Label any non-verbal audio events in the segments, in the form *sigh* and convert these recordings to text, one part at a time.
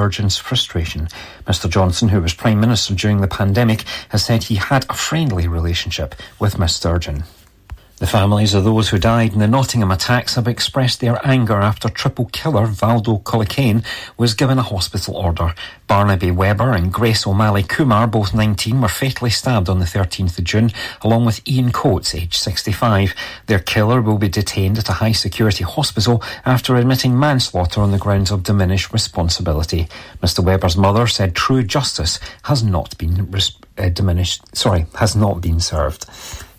Sturgeon's frustration. Mr Johnson, who was Prime Minister during the pandemic, has said he had a friendly relationship with Miss Sturgeon. The families of those who died in the Nottingham attacks have expressed their anger after triple killer Valdo Calocane was given a hospital order. Barnaby Webber and Grace O'Malley Kumar, both 19, were fatally stabbed on the 13th of June, along with Ian Coates, aged 65. Their killer will be detained at a high security hospital after admitting manslaughter on the grounds of diminished responsibility. Mr Webber's mother said true justice has not been res- uh, diminished, sorry, has not been served.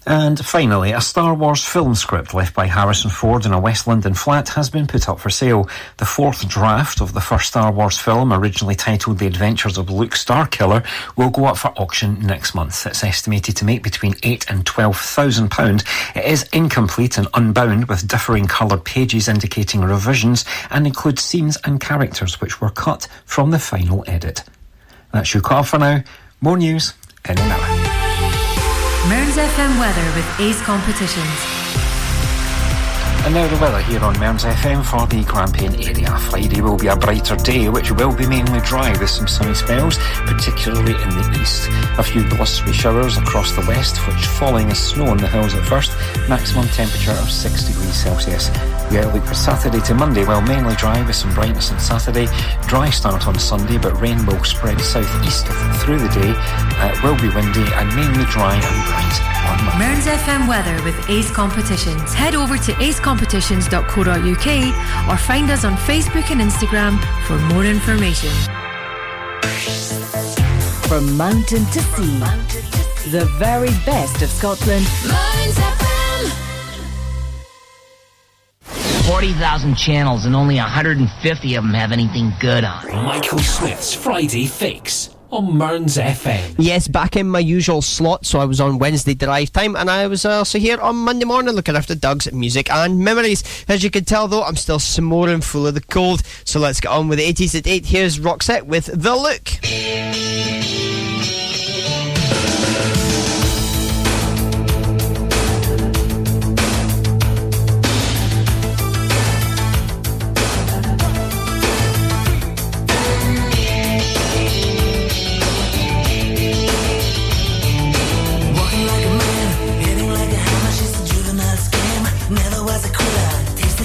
And finally, a Star Wars film script left by Harrison Ford in a West London flat has been put up for sale. The fourth draft of the first Star Wars film, originally titled The Adventures of Luke Starkiller, will go up for auction next month. It's estimated to make between eight and twelve thousand pound. It is incomplete and unbound, with differing coloured pages indicating revisions, and includes scenes and characters which were cut from the final edit. That's your call for now. More news in an hour. Mearns FM weather with Ace Competitions. And now the weather here on Mearns FM for the Grampian area. Friday will be a brighter day, which will be mainly dry with some sunny spells, particularly in the east. A few blustery showers across the west, which falling as snow on the hills at first. Maximum temperature of 6 degrees Celsius. The outlook for Saturday to Monday, well, mainly dry with some brightness on Saturday. Dry start on Sunday, but rain will spread southeast through the day. Uh, it will be windy and mainly dry and bright on Monday. Mearns FM weather with Ace Competitions. Head over to acecompetitions.co.uk or find us on Facebook and Instagram for more information. From mountain to sea, the very best of Scotland. 40,000 channels and only 150 of them have anything good on. Michael Smith's Friday Fix on Mearns FM. Yes, back in my usual slot. So I was on Wednesday drive time, and I was uh, also here on Monday morning looking after Doug's music and memories. As you can tell, though, I'm still smoring full of the cold. So let's get on with the 80s at 8. Here's Roxette with The Look.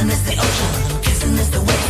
Kissing is the ocean, kissing is the wave.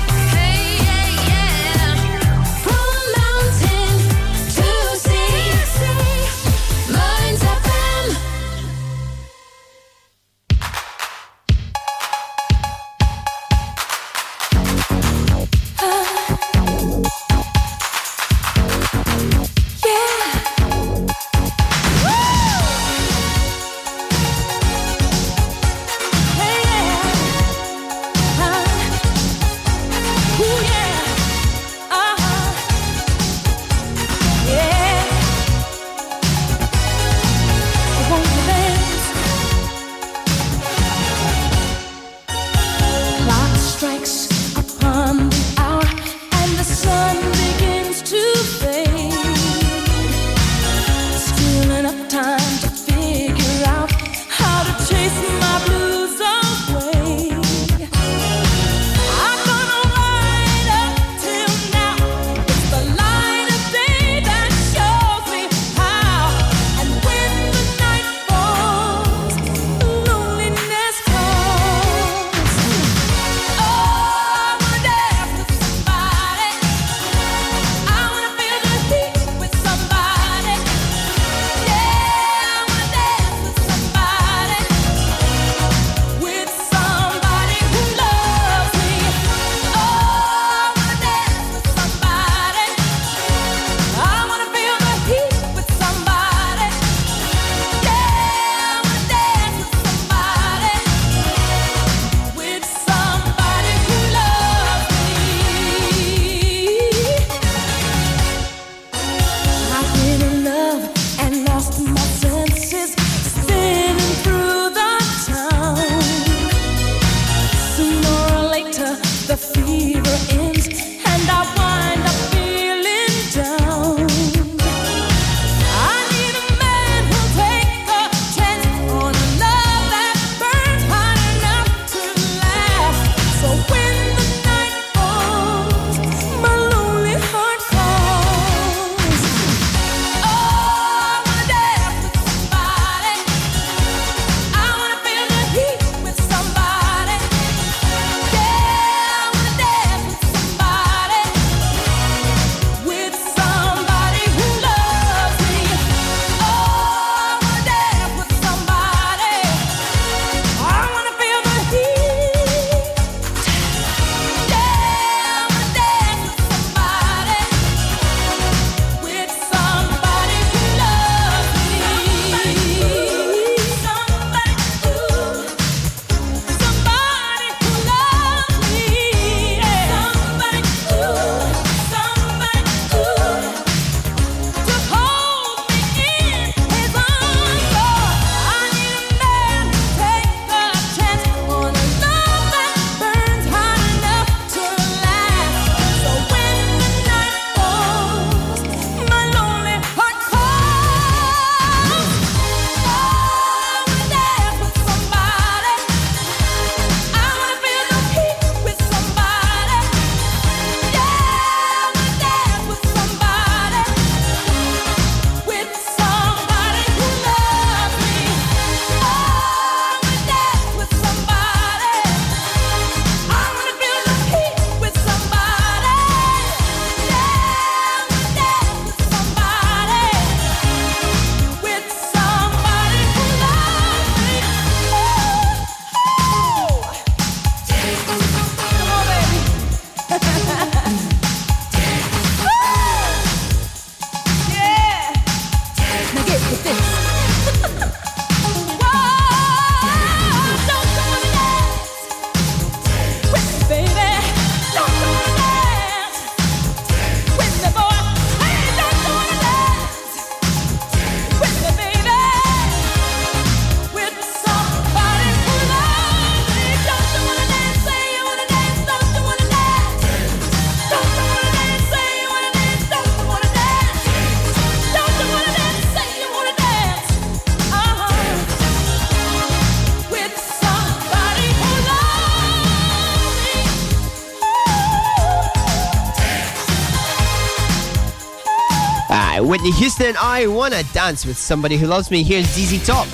Whitney Houston, I Wanna Dance with Somebody Who Loves Me. Here's ZZ Top.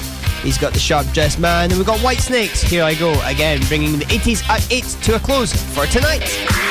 He's got the sharp dressed man, and we've got Whitesnake's. Here I go again, bringing the 80s at 8 to a close for tonight.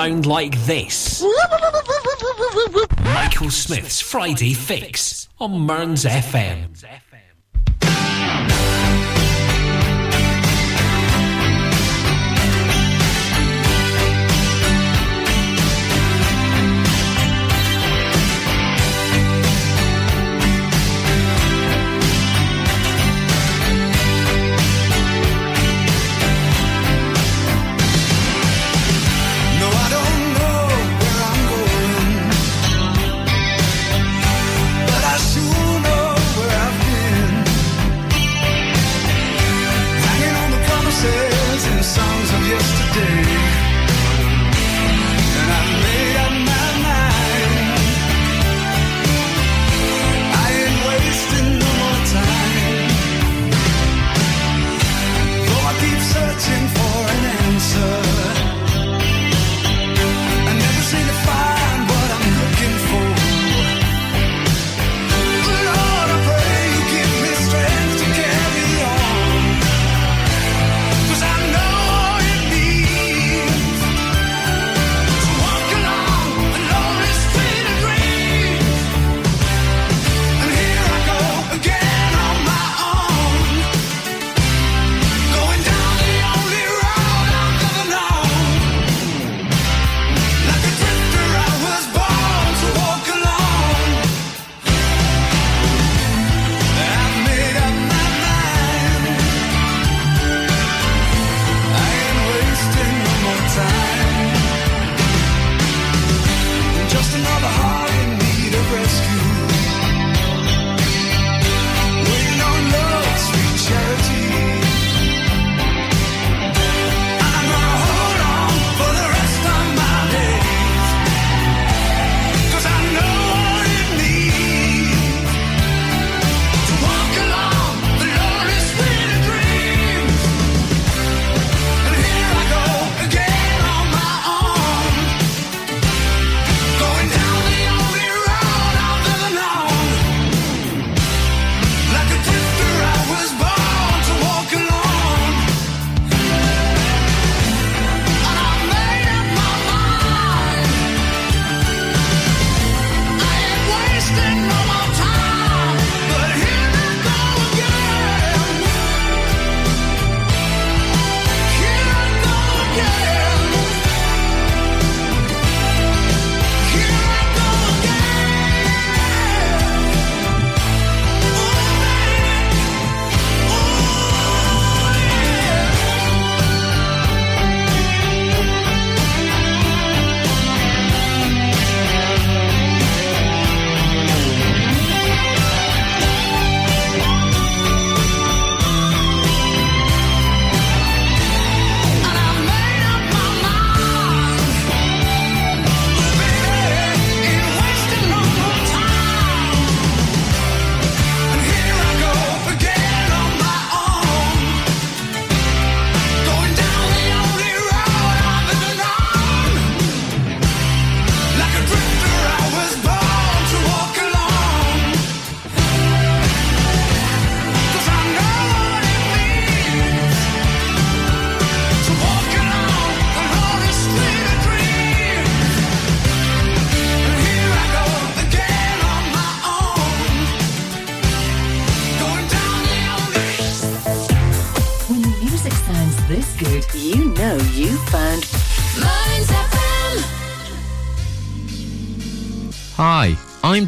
Sound like this. *laughs* Michael Smith's Friday Fix on Mearns FM.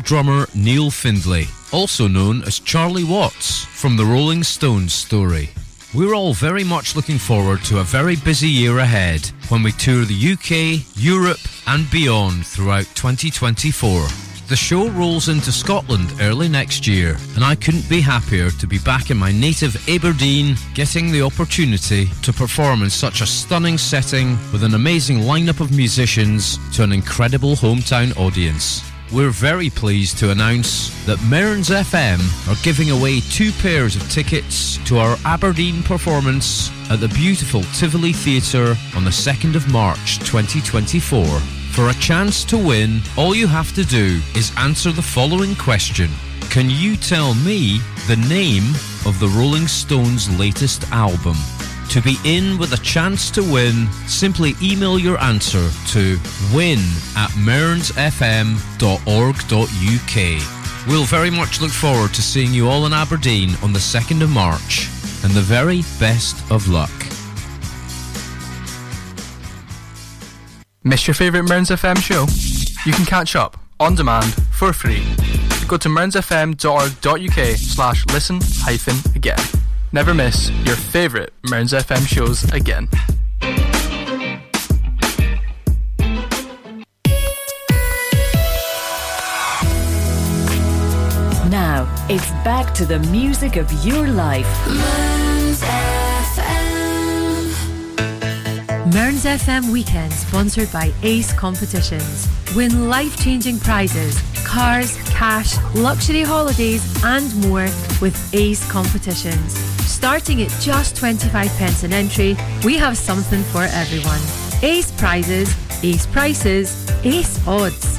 Drummer Neil Findlay, also known as Charlie Watts from the Rolling Stones story. We're all very much looking forward to a very busy year ahead when we tour the UK, Europe, and beyond throughout 2024. The show rolls into Scotland early next year, and I couldn't be happier to be back in my native Aberdeen, getting the opportunity to perform in such a stunning setting with an amazing lineup of musicians to an incredible hometown audience. We're very pleased to announce that Mearns FM are giving away two pairs of tickets to our Aberdeen performance at the beautiful Tivoli Theatre on the 2nd of March 2024. For a chance to win, all you have to do is answer the following question Can you tell me the name of the Rolling Stones' latest album? To be in with a chance to win, simply email your answer to win at mearnsfm.org.uk. We'll very much look forward to seeing you all in Aberdeen on the 2nd of March, and the very best of luck. Miss your favourite Mearns FM show? You can catch up on demand for free. Go to mearnsfm.org.uk slash listen hyphen again. Never miss your favourite Mearns FM shows again. Now, it's back to the music of your life. Mearns FM Weekend, sponsored by Ace Competitions. Win life changing prizes, cars, cash, luxury holidays, and more with Ace Competitions. Starting at just 25 pence an entry, we have something for everyone. Ace prizes, ace prices, ace odds.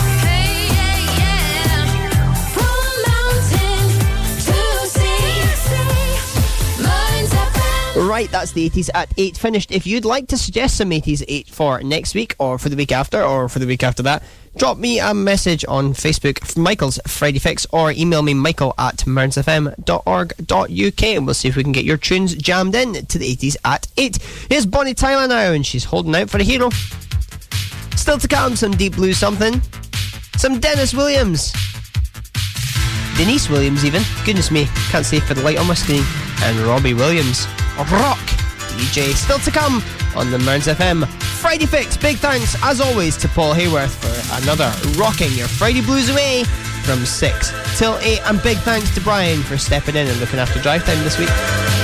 Right, that's the 80s at 8 finished. If you'd like to suggest some 80s 8 for next week, or for the week after, or for the week after that, drop me a message on Facebook, Michael's Friday Fix, or email me, michael at mearnsfm.org.uk, and we'll see if we can get your tunes jammed in to the 80s at 8. Here's Bonnie Tyler now, and she's holding out for a hero. Still to come, some Deep Blue something. Some Dennis Williams. Deniece Williams, even. Goodness me, can't see for the light on my screen. And Robbie Williams. Rock DJ. Still to come on the Mearns FM Friday Fix. Big thanks, as always, to Paul Hayworth for another rocking your Friday blues away from 6 till 8. And big thanks to Brian for stepping in and looking after drive time this week.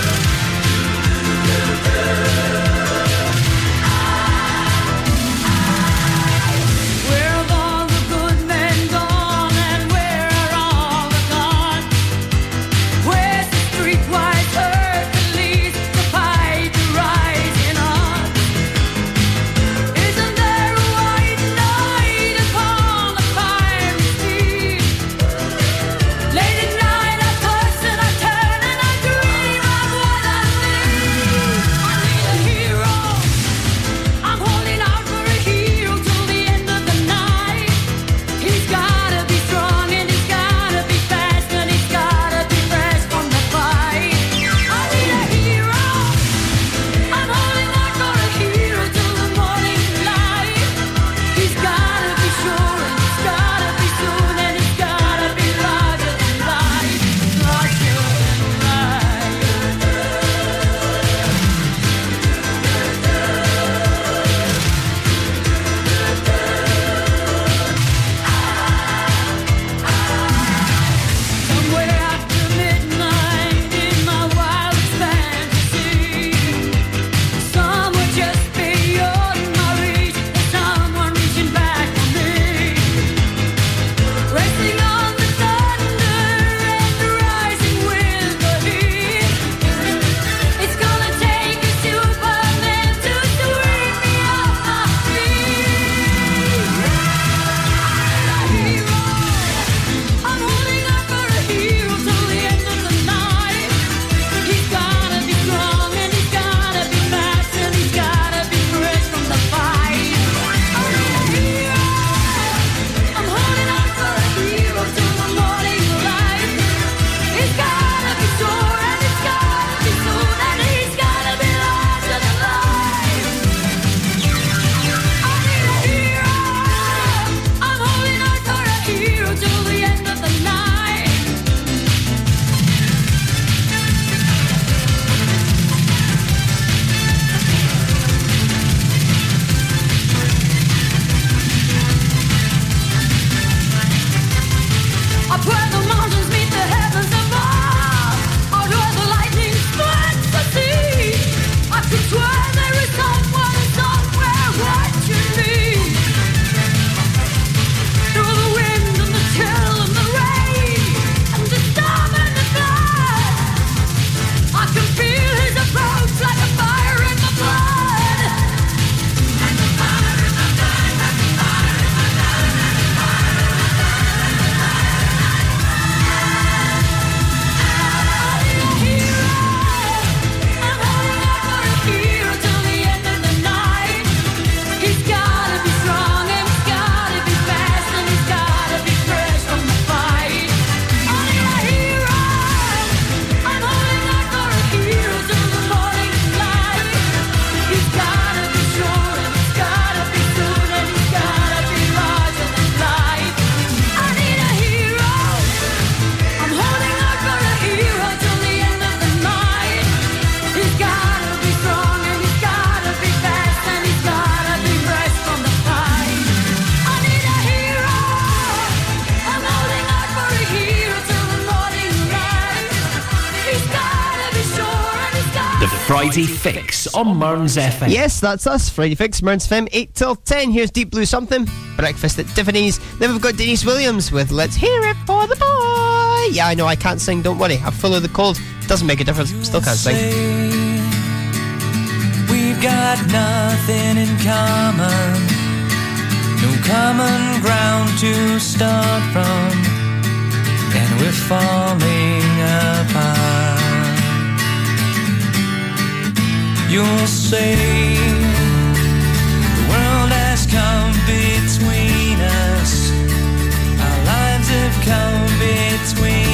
Friday Fix on Mearns FM. Yes, that's us. Friday Fix, Mearns FM, 8 till 10. Here's Deep Blue Something, Breakfast at Tiffany's. Then we've got Deniece Williams with Let's Hear It for the Boy. Yeah, I know, I can't sing, don't worry. I'm full of the cold. Doesn't make a difference, still can't sing. We've got nothing in common, no common ground to start from, and we're falling apart. You'll say the world has come between us, our lives have come between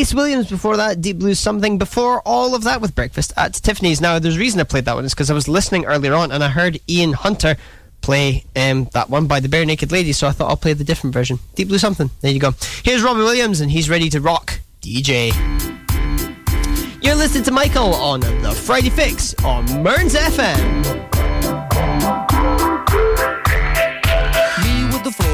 FM. Williams before that, Deep Blue Something. Before all of that with Breakfast at Tiffany's. Now, there's a reason I played that one is because I was listening earlier on and I heard Ian Hunter play um, that one by the Barenaked Ladies, so I thought I'll play the different version. Deep Blue Something. There you go. Here's Robbie Williams and he's ready to rock DJ. You're listening to Michael on the Friday Fix on Mearns FM.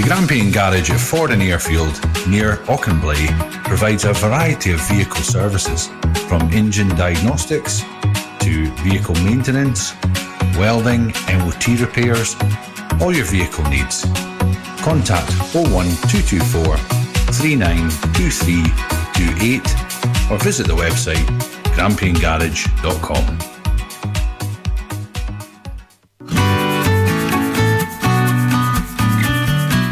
The Grampian Garage at Fordoun Airfield, near Auchenblae, provides a variety of vehicle services, from engine diagnostics to vehicle maintenance, welding, MOT repairs, all your vehicle needs. Contact 01224 392328 or visit the website grampiangarage.com.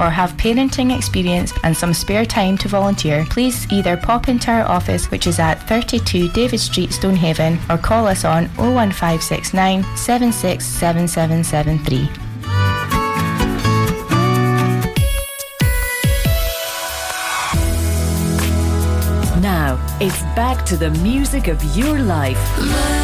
or have parenting experience and some spare time to volunteer, please either pop into our office, which is at 32 David Street, Stonehaven, or call us on 01569 767773. Now, it's back to the music of your life.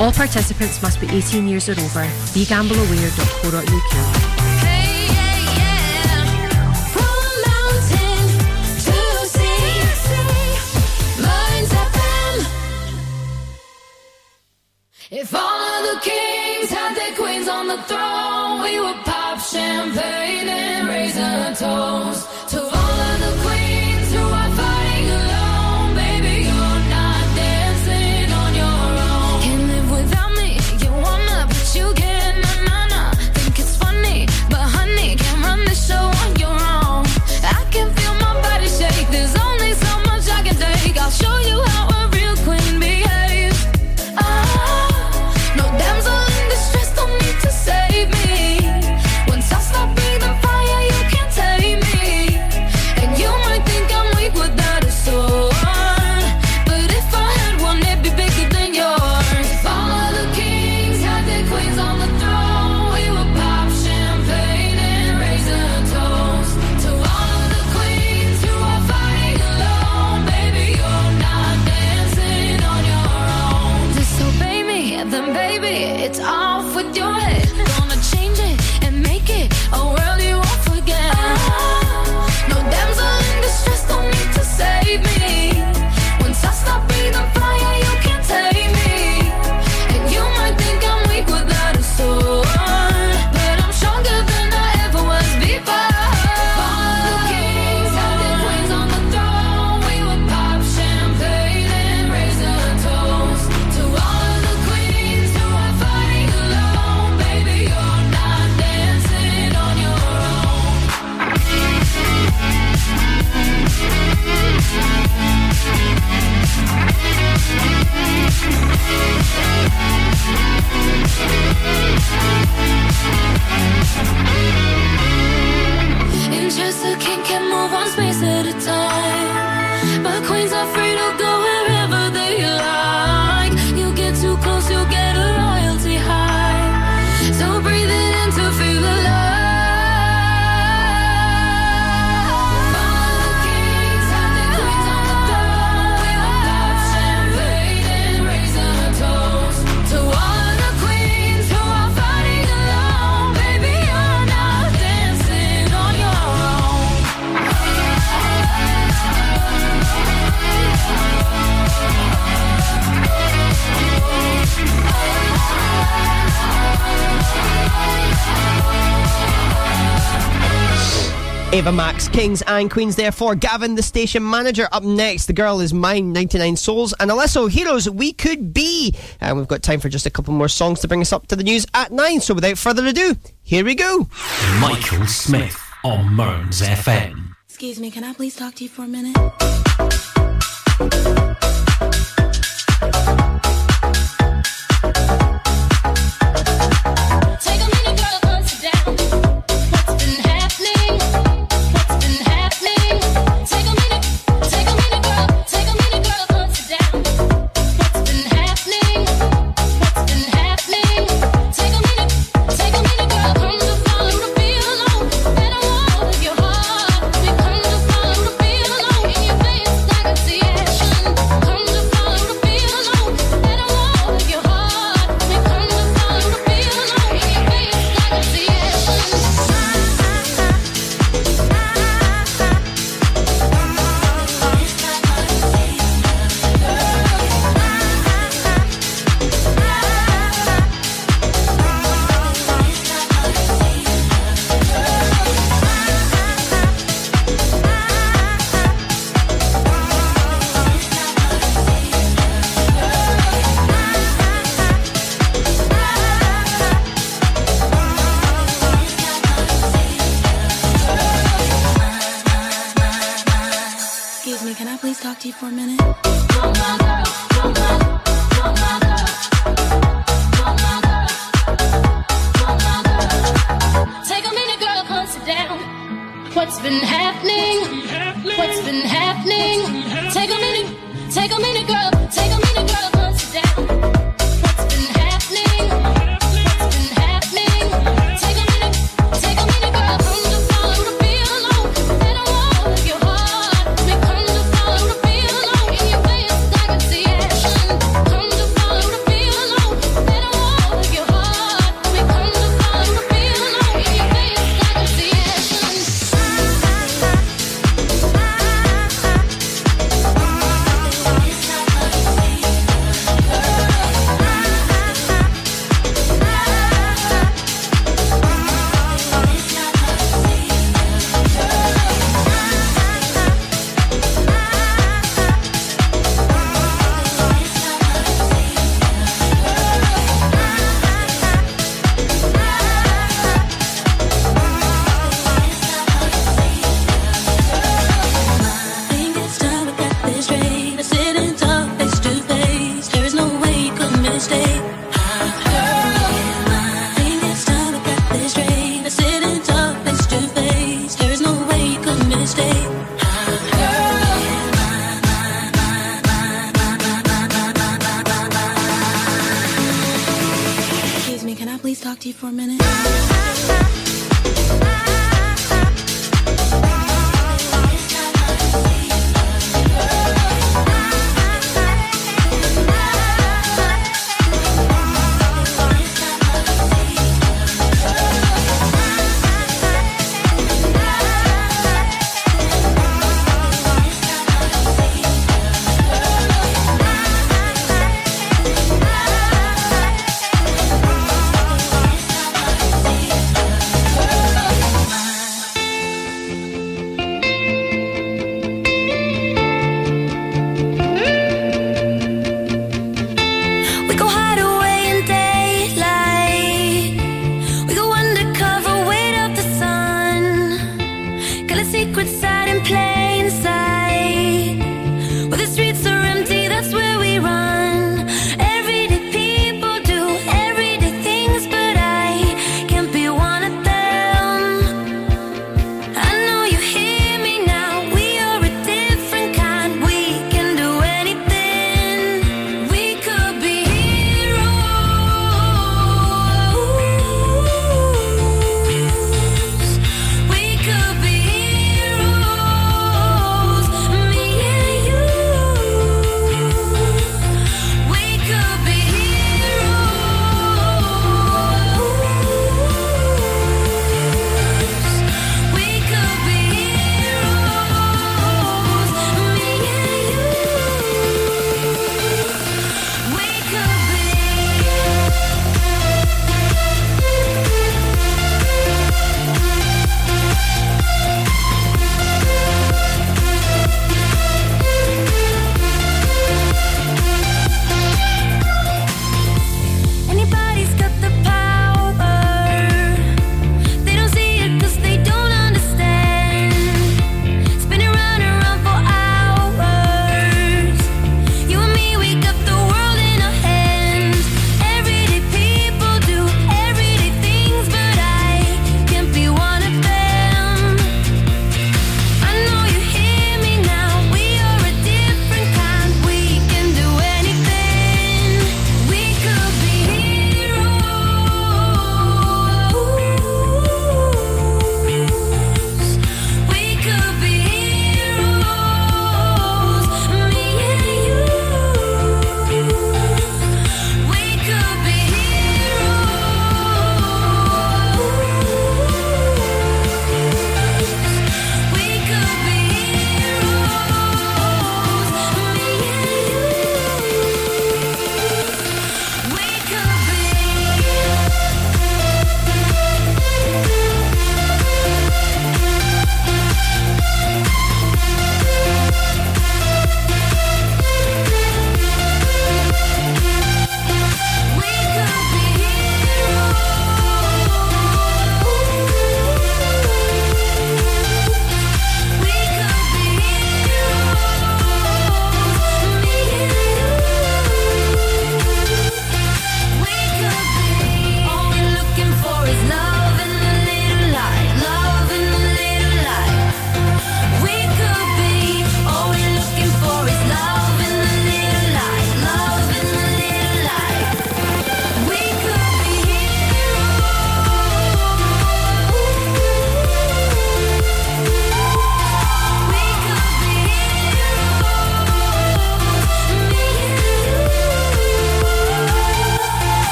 All participants must be 18 years or over. BeGambleAware.co.uk. If all of the kings had their queens on the throne, we would pop champagne and raise a toast Ava Max, Kings and Queens Therefore, Gavin, the station manager. Up next, The Girl Is Mine, 99 Souls, and Alesso, Heroes We Could Be. And we've got time for just a couple more songs to bring us up to the news at 9. So without further ado, here we go. Michael Smith on Mearns FM. Excuse me, can I please talk to you for a minute?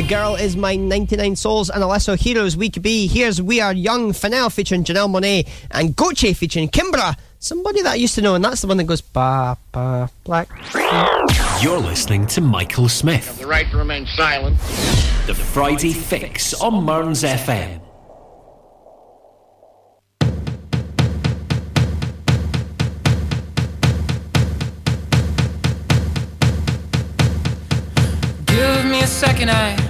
The Girl is My 99 Souls and Alesso Heroes We Could Be. Here's We Are Young, Fennell featuring Janelle Monáe and Gotye featuring Kimbra, somebody that I used to know, and that's the one that goes ba ba black. You're listening to Michael Smith. The right to remain silent. The Friday Fix on Mearns FM. Give me a second, I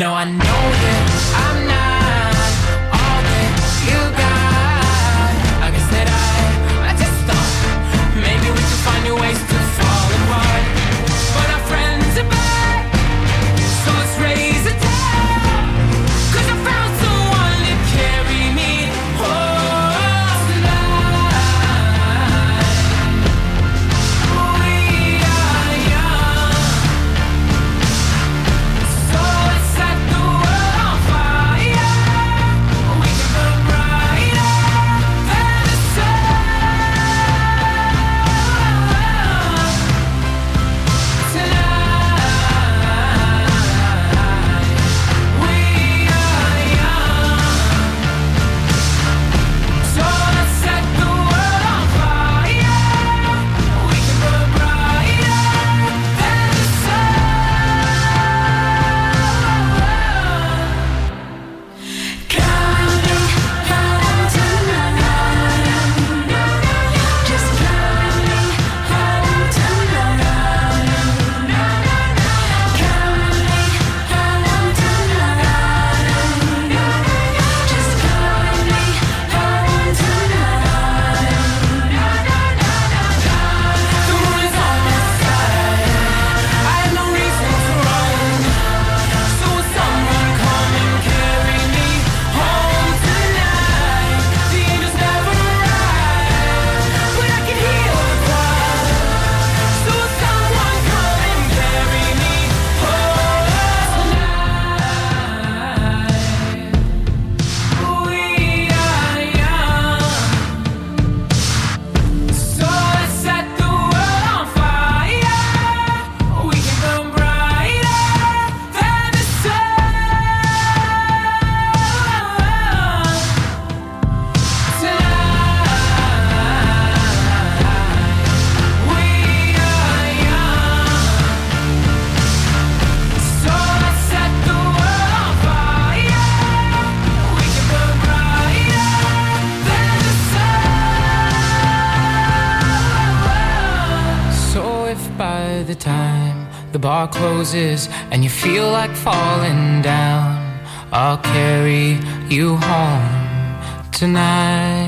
Now I know bar closes and you feel like falling down, I'll carry you home tonight.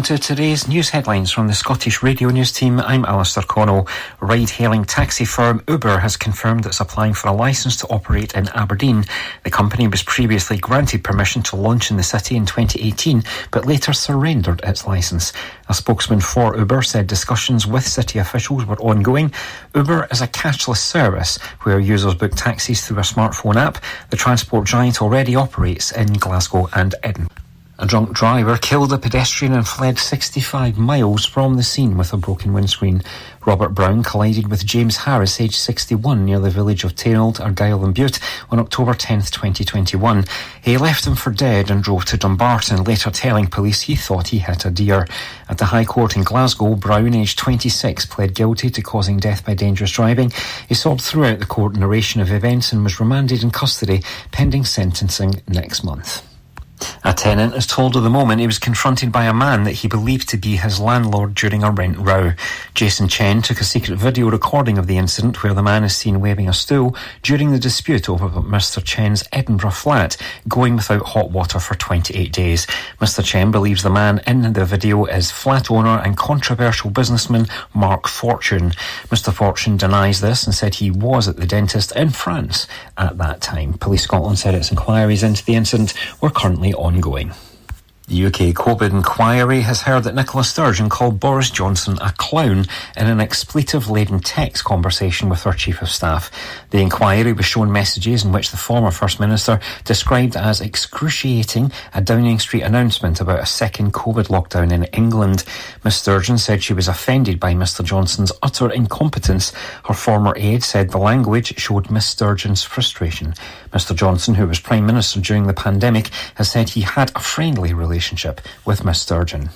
Welcome to today's news headlines from the Scottish Radio News team. I'm Alistair Connell. Ride hailing taxi firm Uber has confirmed it's applying for a licence to operate in Aberdeen. The company was previously granted permission to launch in the city in 2018, but later surrendered its licence. A spokesman for Uber said discussions with city officials were ongoing. Uber is a cashless service where users book taxis through a smartphone app. The transport giant already operates in Glasgow and Edinburgh. A drunk driver killed a pedestrian and fled 65 miles from the scene with a broken windscreen. Robert Brown collided with James Harris, aged 61, near the village of Tainold, Argyll and Bute on October 10, 2021. He left him for dead and drove to Dumbarton, later telling police he thought he hit a deer. At the High Court in Glasgow, Brown, aged 26, pled guilty to causing death by dangerous driving. He sobbed throughout the court narration of events and was remanded in custody pending sentencing next month. A tenant is told of the moment he was confronted by a man that he believed to be his landlord during a rent row. Jason Chen took a secret video recording of the incident where the man is seen waving a stool during the dispute over Mr. Chen's Edinburgh flat going without hot water for 28 days. Mr. Chen believes the man in the video is flat owner and controversial businessman Mark Fortune. Mr. Fortune denies this and said he was at the dentist in France at that time. Police Scotland said its inquiries into the incident were currently ongoing. The UK COVID inquiry has heard that Nicola Sturgeon called Boris Johnson a clown in an expletive laden text conversation with her Chief of Staff. The inquiry was shown messages in which the former First Minister described as excruciating a Downing Street announcement about a second COVID lockdown in England. Ms Sturgeon said she was offended by Mr Johnson's utter incompetence. Her former aide said the language showed Ms Sturgeon's frustration. Mr Johnson, who was Prime Minister during the pandemic, has said he had a friendly relationship with Miss Sturgeon.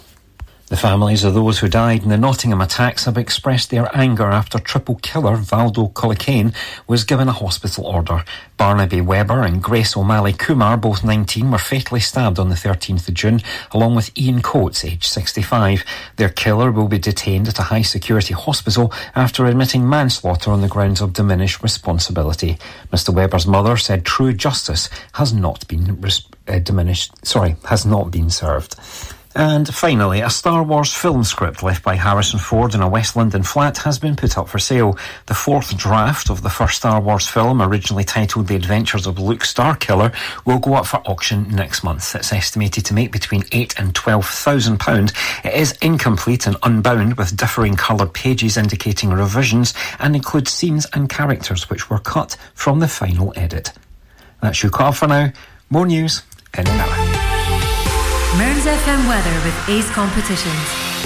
The families of those who died in the Nottingham attacks have expressed their anger after triple killer Valdo Calocane was given a hospital order. Barnaby Webber and Grace O'Malley Kumar, both 19, were fatally stabbed on the 13th of June, along with Ian Coates, aged 65. Their killer will be detained at a high security hospital after admitting manslaughter on the grounds of diminished responsibility. Mr Webber's mother said true justice has not been res- uh, diminished, sorry, has not been served. And finally, a Star Wars film script left by Harrison Ford in a West London flat has been put up for sale. The fourth draft of the first Star Wars film, originally titled The Adventures of Luke Starkiller, will go up for auction next month. It's estimated to make between eight and twelve thousand pounds. It is incomplete and unbound, with differing coloured pages indicating revisions, and includes scenes and characters which were cut from the final edit. That's your call for now. More news in an hour. Mearns FM weather with Ace Competitions.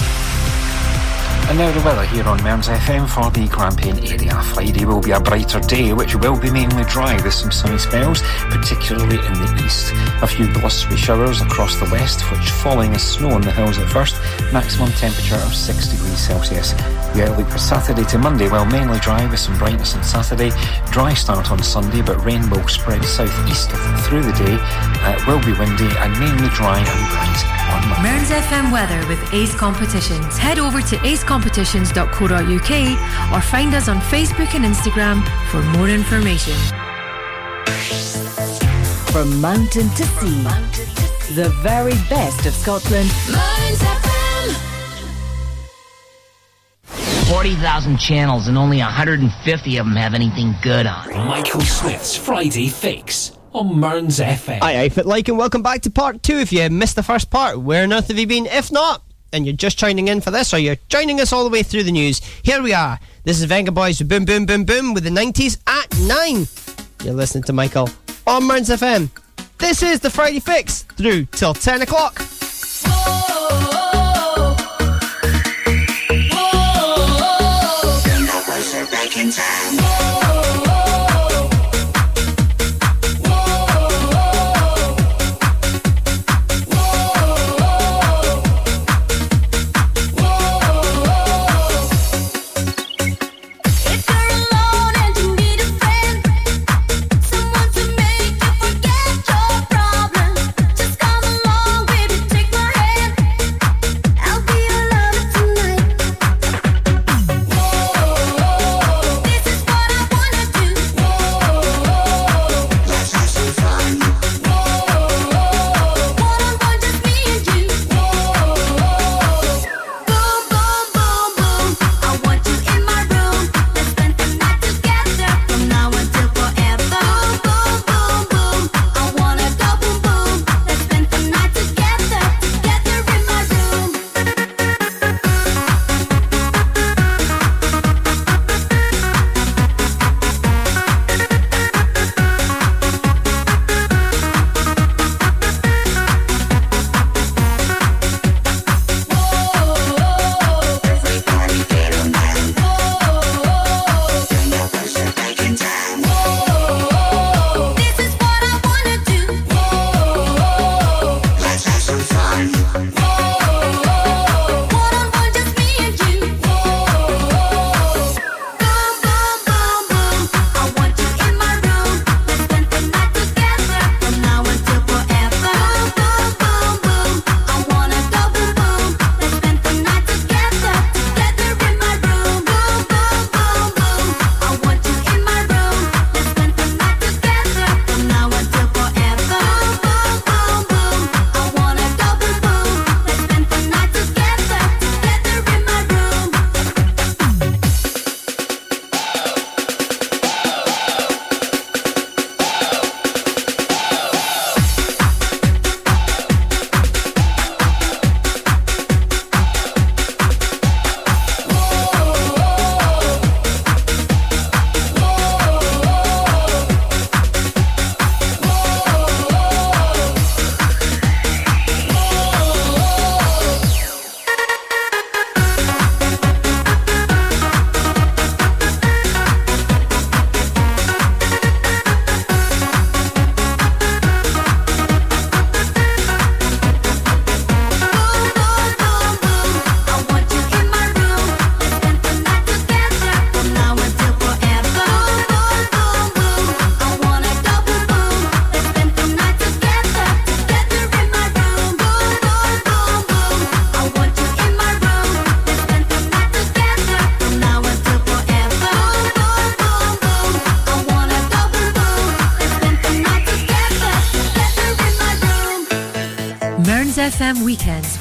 And now the weather here on Mearns FM for the Grampian area. Friday will be a brighter day, which will be mainly dry with some sunny spells, particularly in the east. A few blustery showers across the west, which falling as snow on the hills at first. Maximum temperature of 6 degrees Celsius. The outlook for Saturday to Monday, well, mainly dry with some brightness on Saturday. Dry start on Sunday, but rain will spread southeast through the day. Uh, it will be windy and mainly dry and bright on Monday. Mearns FM weather with Ace Competitions. Head over to acecompetitions.co.uk or find us on Facebook and Instagram for more information. From mountain to sea, the very best of Scotland. 40,000 channels and only 150 of them have anything good on. Michael Smith's Friday Fix on Mearns FM. Aye, aye, fit like, and welcome back to part two. If you missed the first part, where on earth have you been? If not, and you're just joining in for this, or you're joining us all the way through the news, here we are. This is Vengaboys with Boom Boom Boom Boom with the 90s at 9. You're listening to Michael on Mearns FM. This is the Friday Fix through till 10 o'clock. Back in time.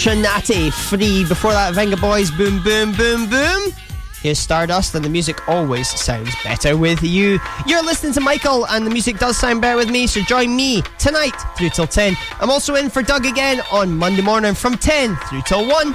Fortunati, free. Before that, Vengaboys, boom, boom, boom, boom. Here's Stardust, and the music always sounds better with you. You're listening to Michael, and the music does sound better with me, so join me tonight through till 10. I'm also in for Doug again on Monday morning from 10 through till 1.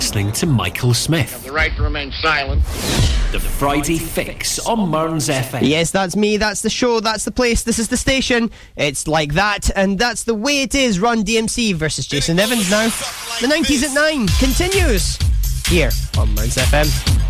To Michael Smith. The right to remain silent. The Friday Fix on Mearns FM. Yes, that's me, that's the show, that's the place, this is the station. It's like that, and that's the way it is. Run DMC versus Jason Nevins now. The 90s at 9 continues here on Mearns FM.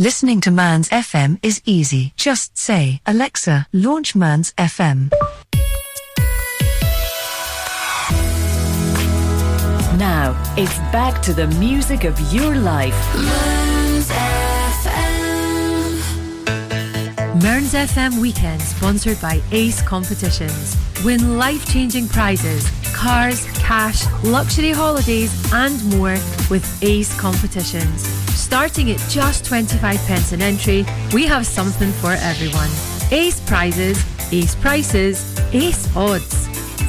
Listening to Mearns FM is easy. Just say, Alexa, launch Mearns FM. Now, it's back to the music of your life. Mearns FM Weekend, sponsored by Ace Competitions. Win life changing prizes, cars, cash, luxury holidays, and more with Ace Competitions. Starting at just 25 pence an entry, we have something for everyone. Ace prizes, ace prices, ace odds.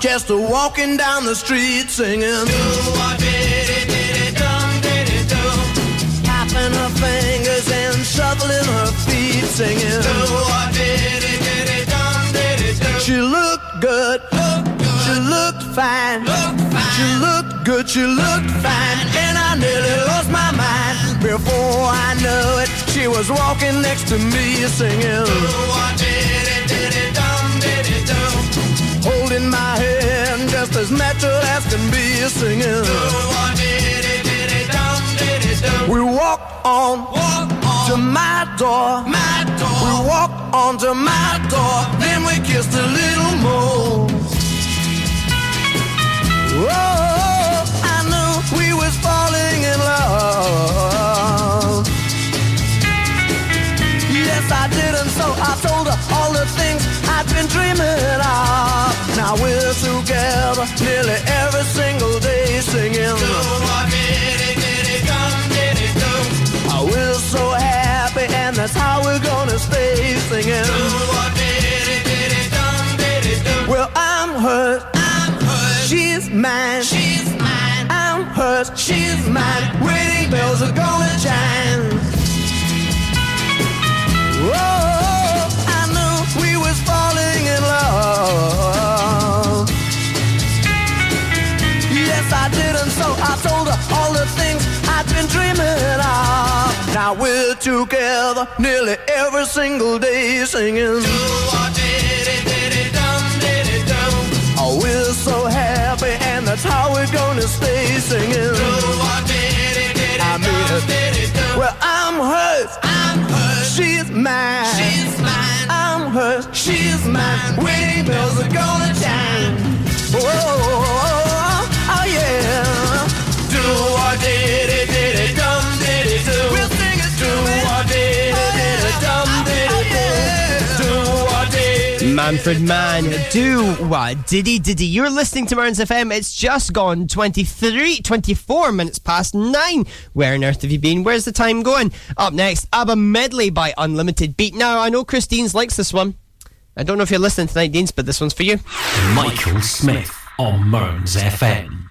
just a walking down the street singing. Tapping her fingers and shuffling her feet singing. She looked good. She looked fine. She looked good. She looked fine. And I nearly lost my mind. Before I knew it, she was walking next to me singing. Holding my hand just as natural as can be singing. We walk on, walk to my door. my door. We walk on to my door. Then we kissed a little more. Oh, I knew we was falling in love. Yes, I did, and so I told her all the things I'd been dreaming of. Now we're together nearly every single day singing. Oh, we're so happy, and that's how we're gonna stay singing. Well, I'm hers. She's mine. She's mine. I'm hers. She's mine. Wedding bells are gonna I'd been dreaming of. Now we're together nearly every single day singing. Oh, we're so happy, and that's how we're gonna stay singing. I mean. Well, I'm hers. I'm hers. She's mine. She's mine. I'm cause she's mine. Wedding bells are gonna chime. Oh, oh, oh, oh, oh yeah. Do did did it, Manfred Mann, do what? Diddy Diddy. You're listening to Mearns FM. It's just gone 23, 24 minutes past nine. Where on earth have you been? Where's the time going? Up next, ABBA Medley by Unlimited Beat. Now, I know Christine's likes this one. I don't know if you're listening tonight, Deans, but this one's for you. Michael Smith on Mearns FM.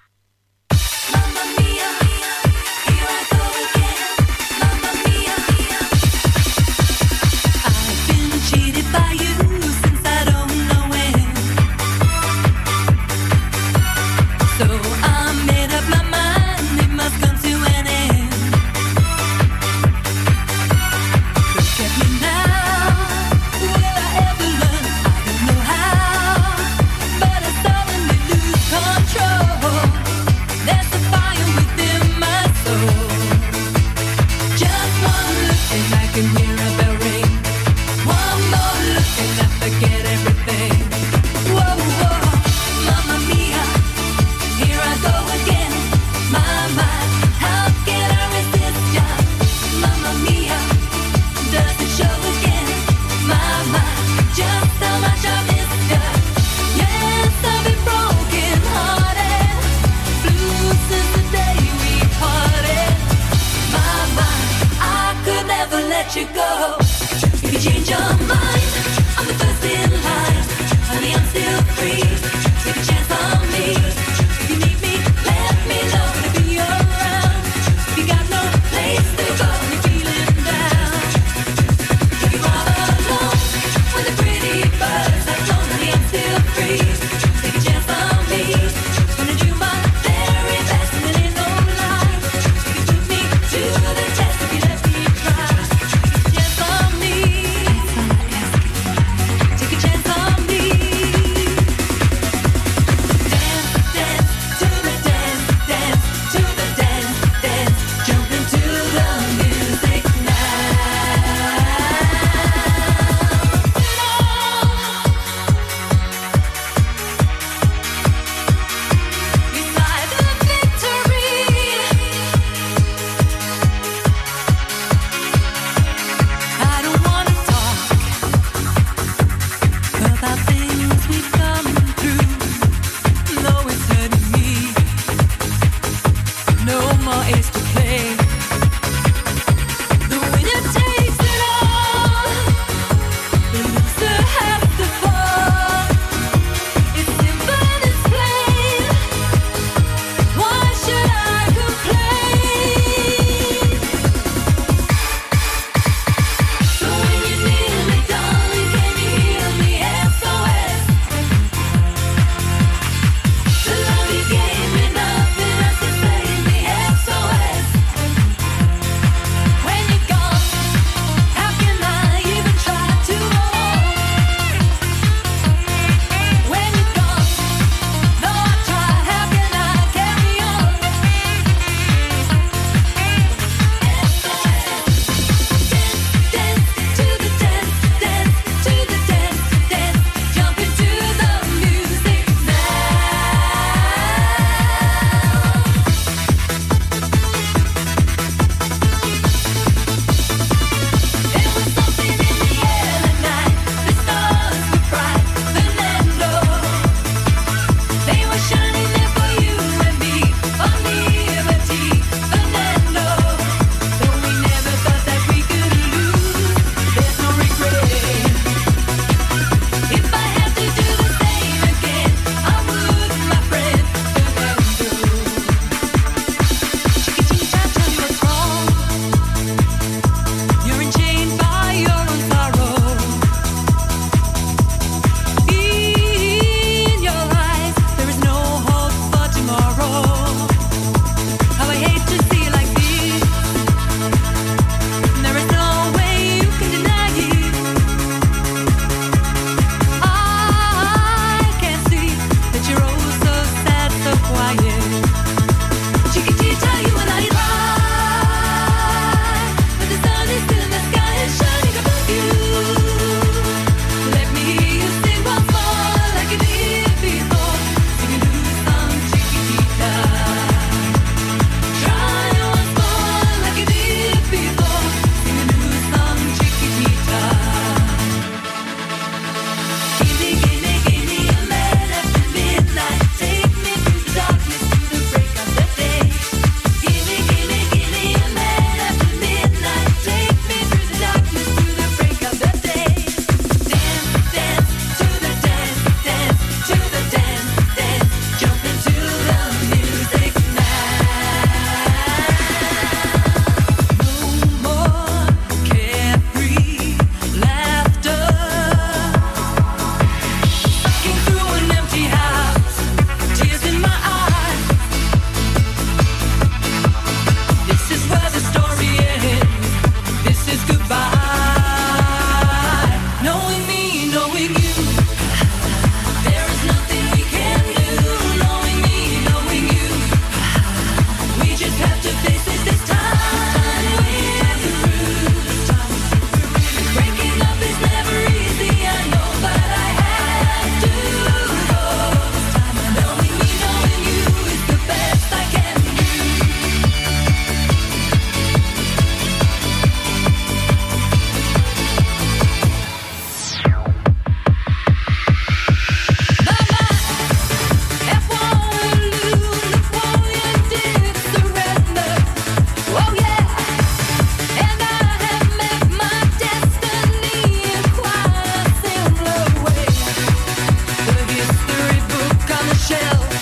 on the shelf.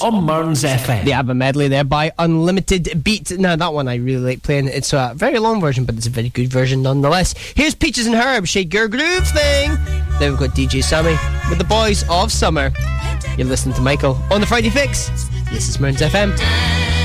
On Mearns FM. The ABBA medley there by Unlimited Beat. Now, that one I really like playing. It's a very long version, but it's a very good version nonetheless. Here's Peaches and Herb, Shake Your Groove Thing. Then we've got DJ Sammy with the Boys of Summer. You're listening to Michael on the Friday Fix. This is Mearns FM.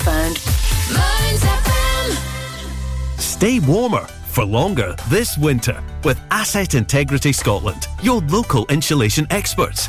Found Mearns FM. Stay warmer for longer this winter with Asset Integrity Scotland, your local insulation experts.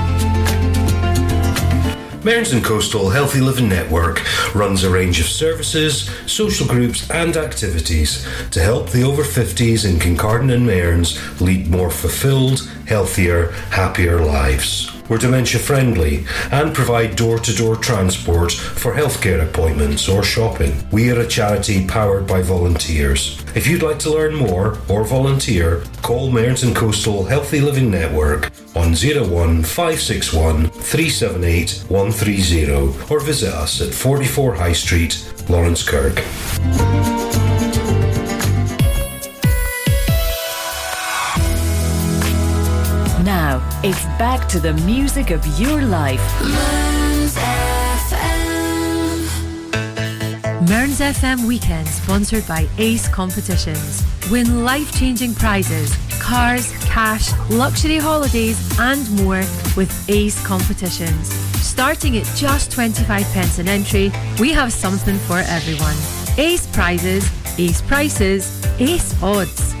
Mearns and Coastal Healthy Living Network runs a range of services, social groups, and activities to help the over 50s in Kincardine and Mearns lead more fulfilled, healthier, happier lives. We're dementia friendly and provide door to door transport for healthcare appointments or shopping. We are a charity powered by volunteers. If you'd like to learn more or volunteer, call Mearns and Coastal Healthy Living Network on 01561 378 130 or visit us at 44 High Street, Laurencekirk. It's back to the music of your life. Mearns FM. Mearns FM Weekend, sponsored by Ace Competitions. Win life changing prizes, cars, cash, luxury holidays, and more with Ace Competitions. Starting at just 25 pence an entry, we have something for everyone. Ace prizes, ace prices, ace odds.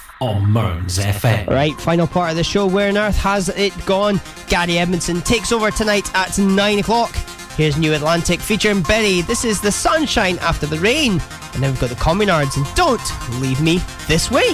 on Mearns FM. Right, final part of the show. Where on earth has it gone? Gary Edmondson takes over tonight at 9 o'clock. Here's New Atlantic featuring Berri. This is the sunshine after the rain. And then we've got the Communards and Don't Leave Me This Way.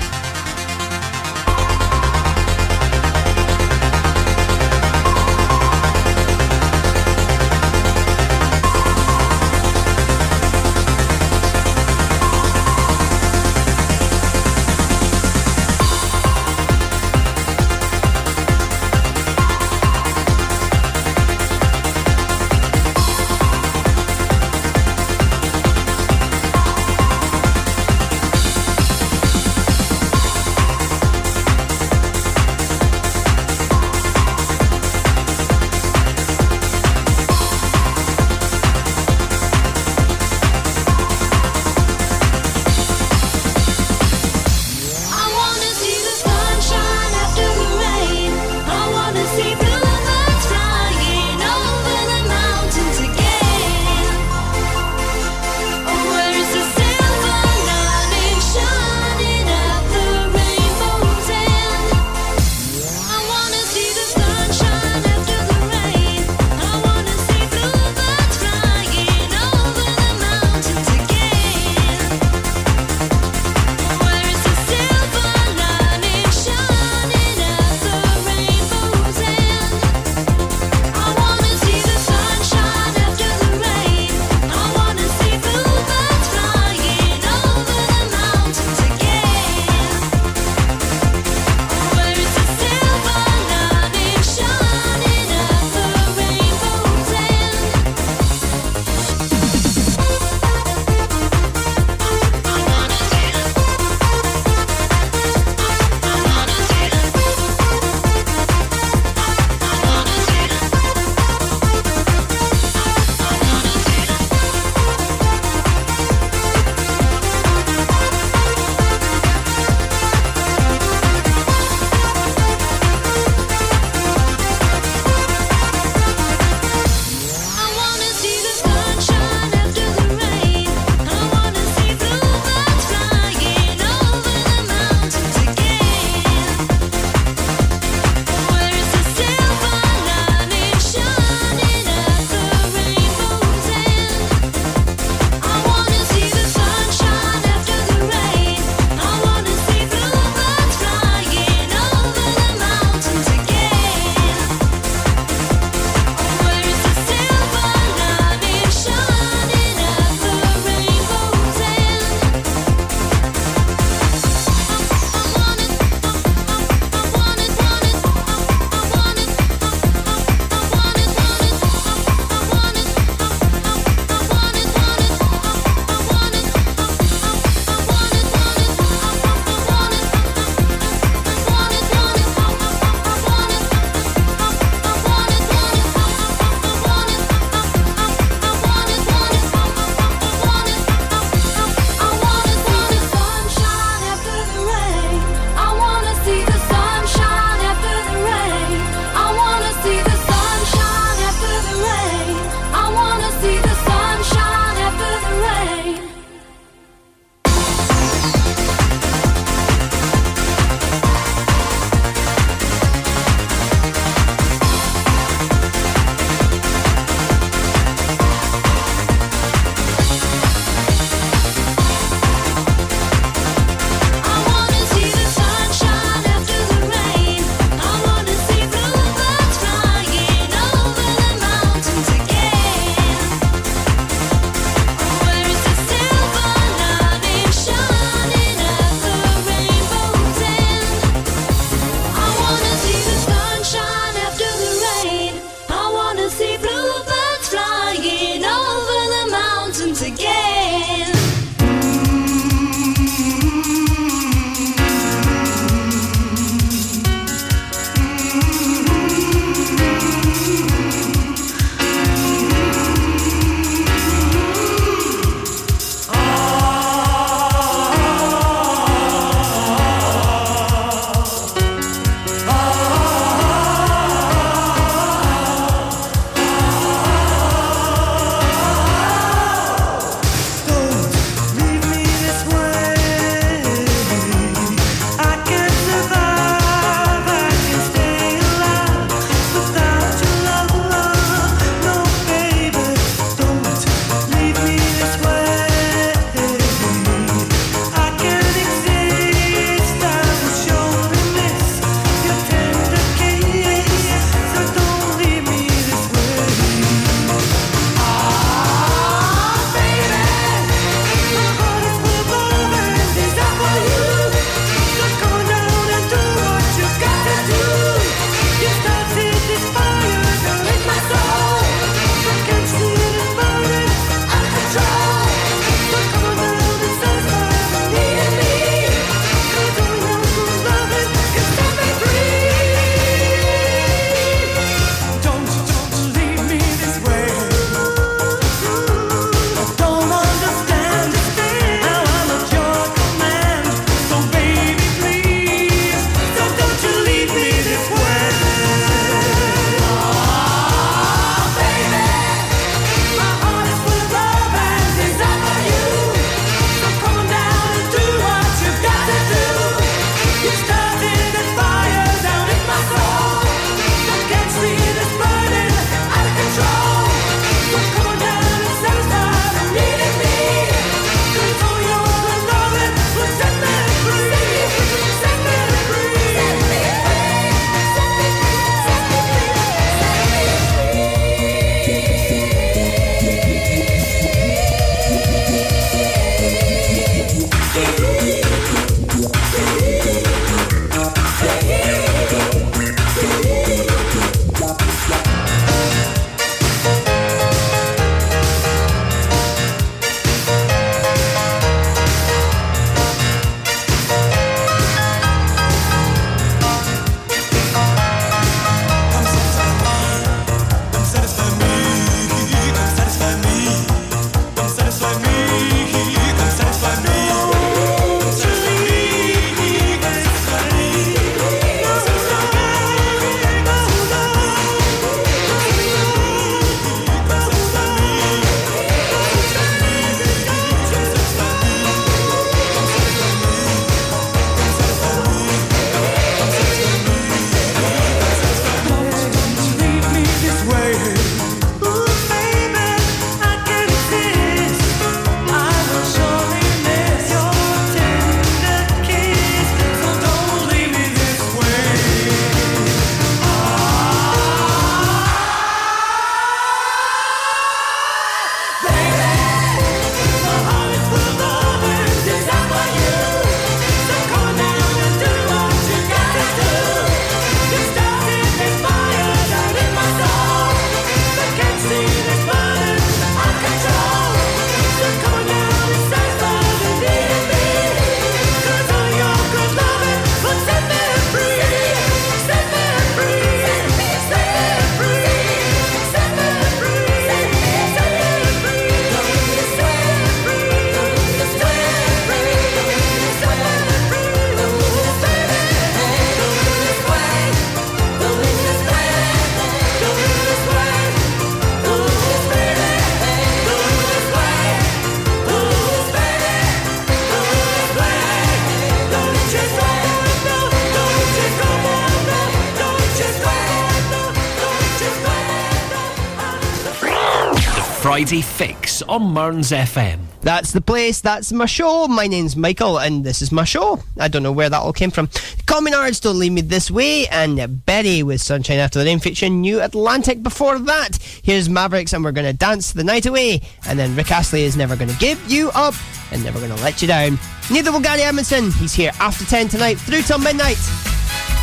Friday Fix on Mearns FM. That's the place, that's my show. My name's Michael, and this is my show. I don't know where that all came from. Communards Don't Leave Me This Way, and Berri with Sunshine After the Rain featuring New Atlantic before that. Here's Mavericks, and we're going to dance the night away. And then Rick Astley is never going to give you up and never going to let you down. Neither will Gary Edmondson. He's here after 10 tonight through till midnight.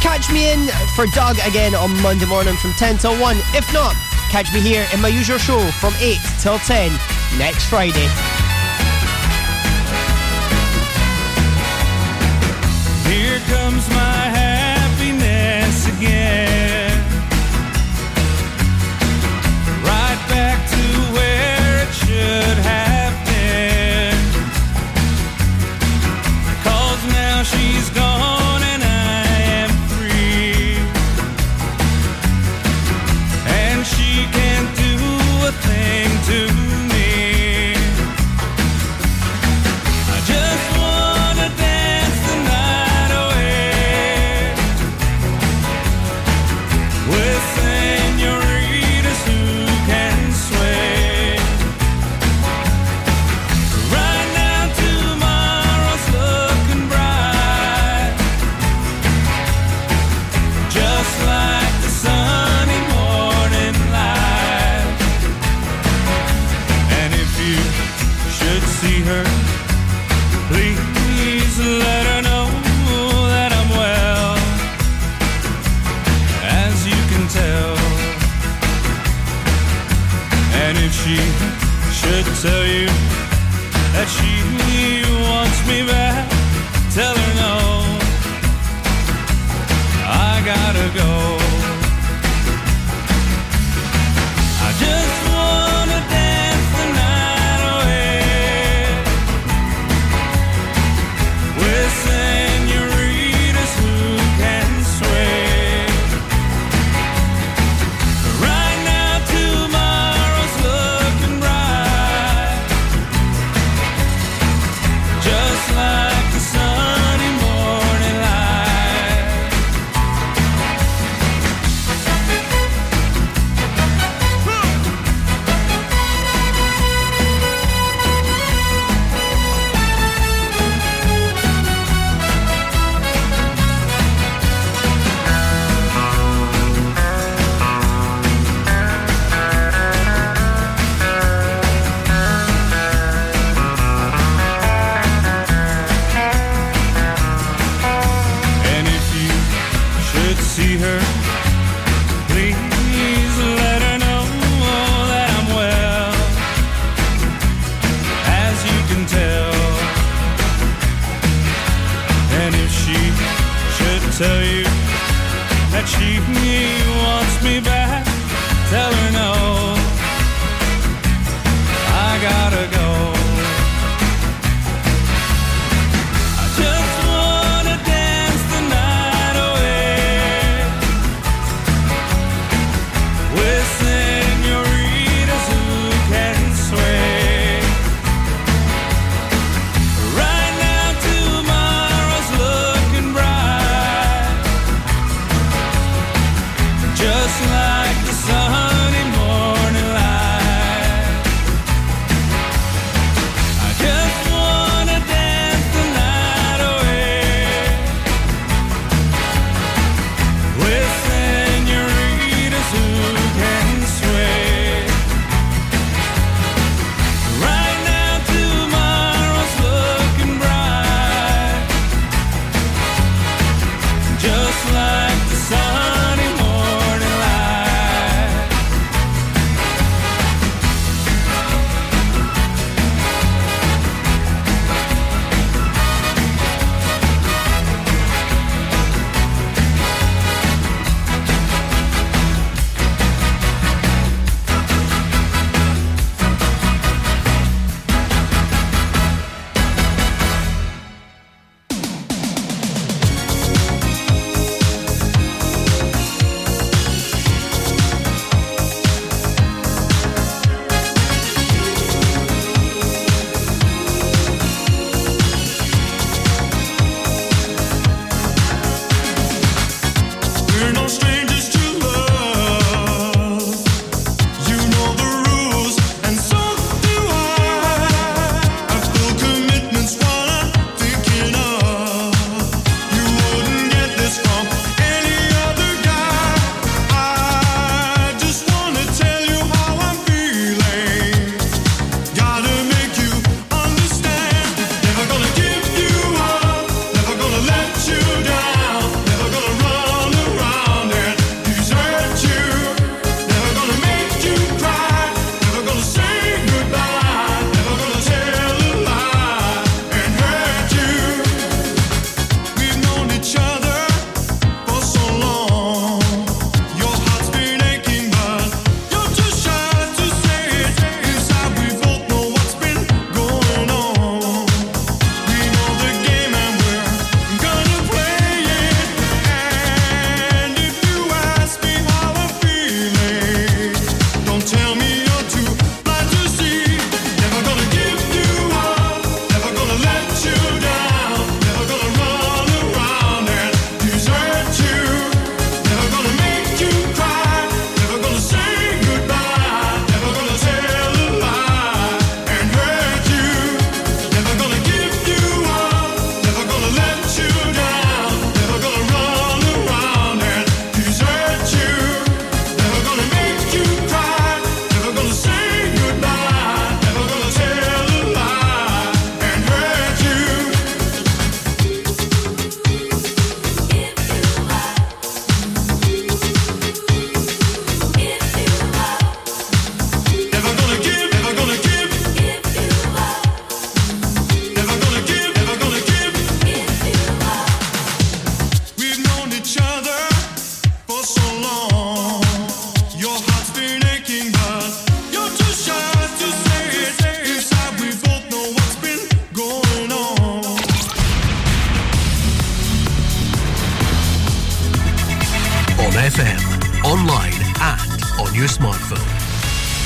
Catch me in for Doug again on Monday morning from 10 till 1. If not, catch me here in my usual show from 8 till 10 next Friday. Here comes my happiness again. Tell you that she wants me back, tell her no. I gotta go.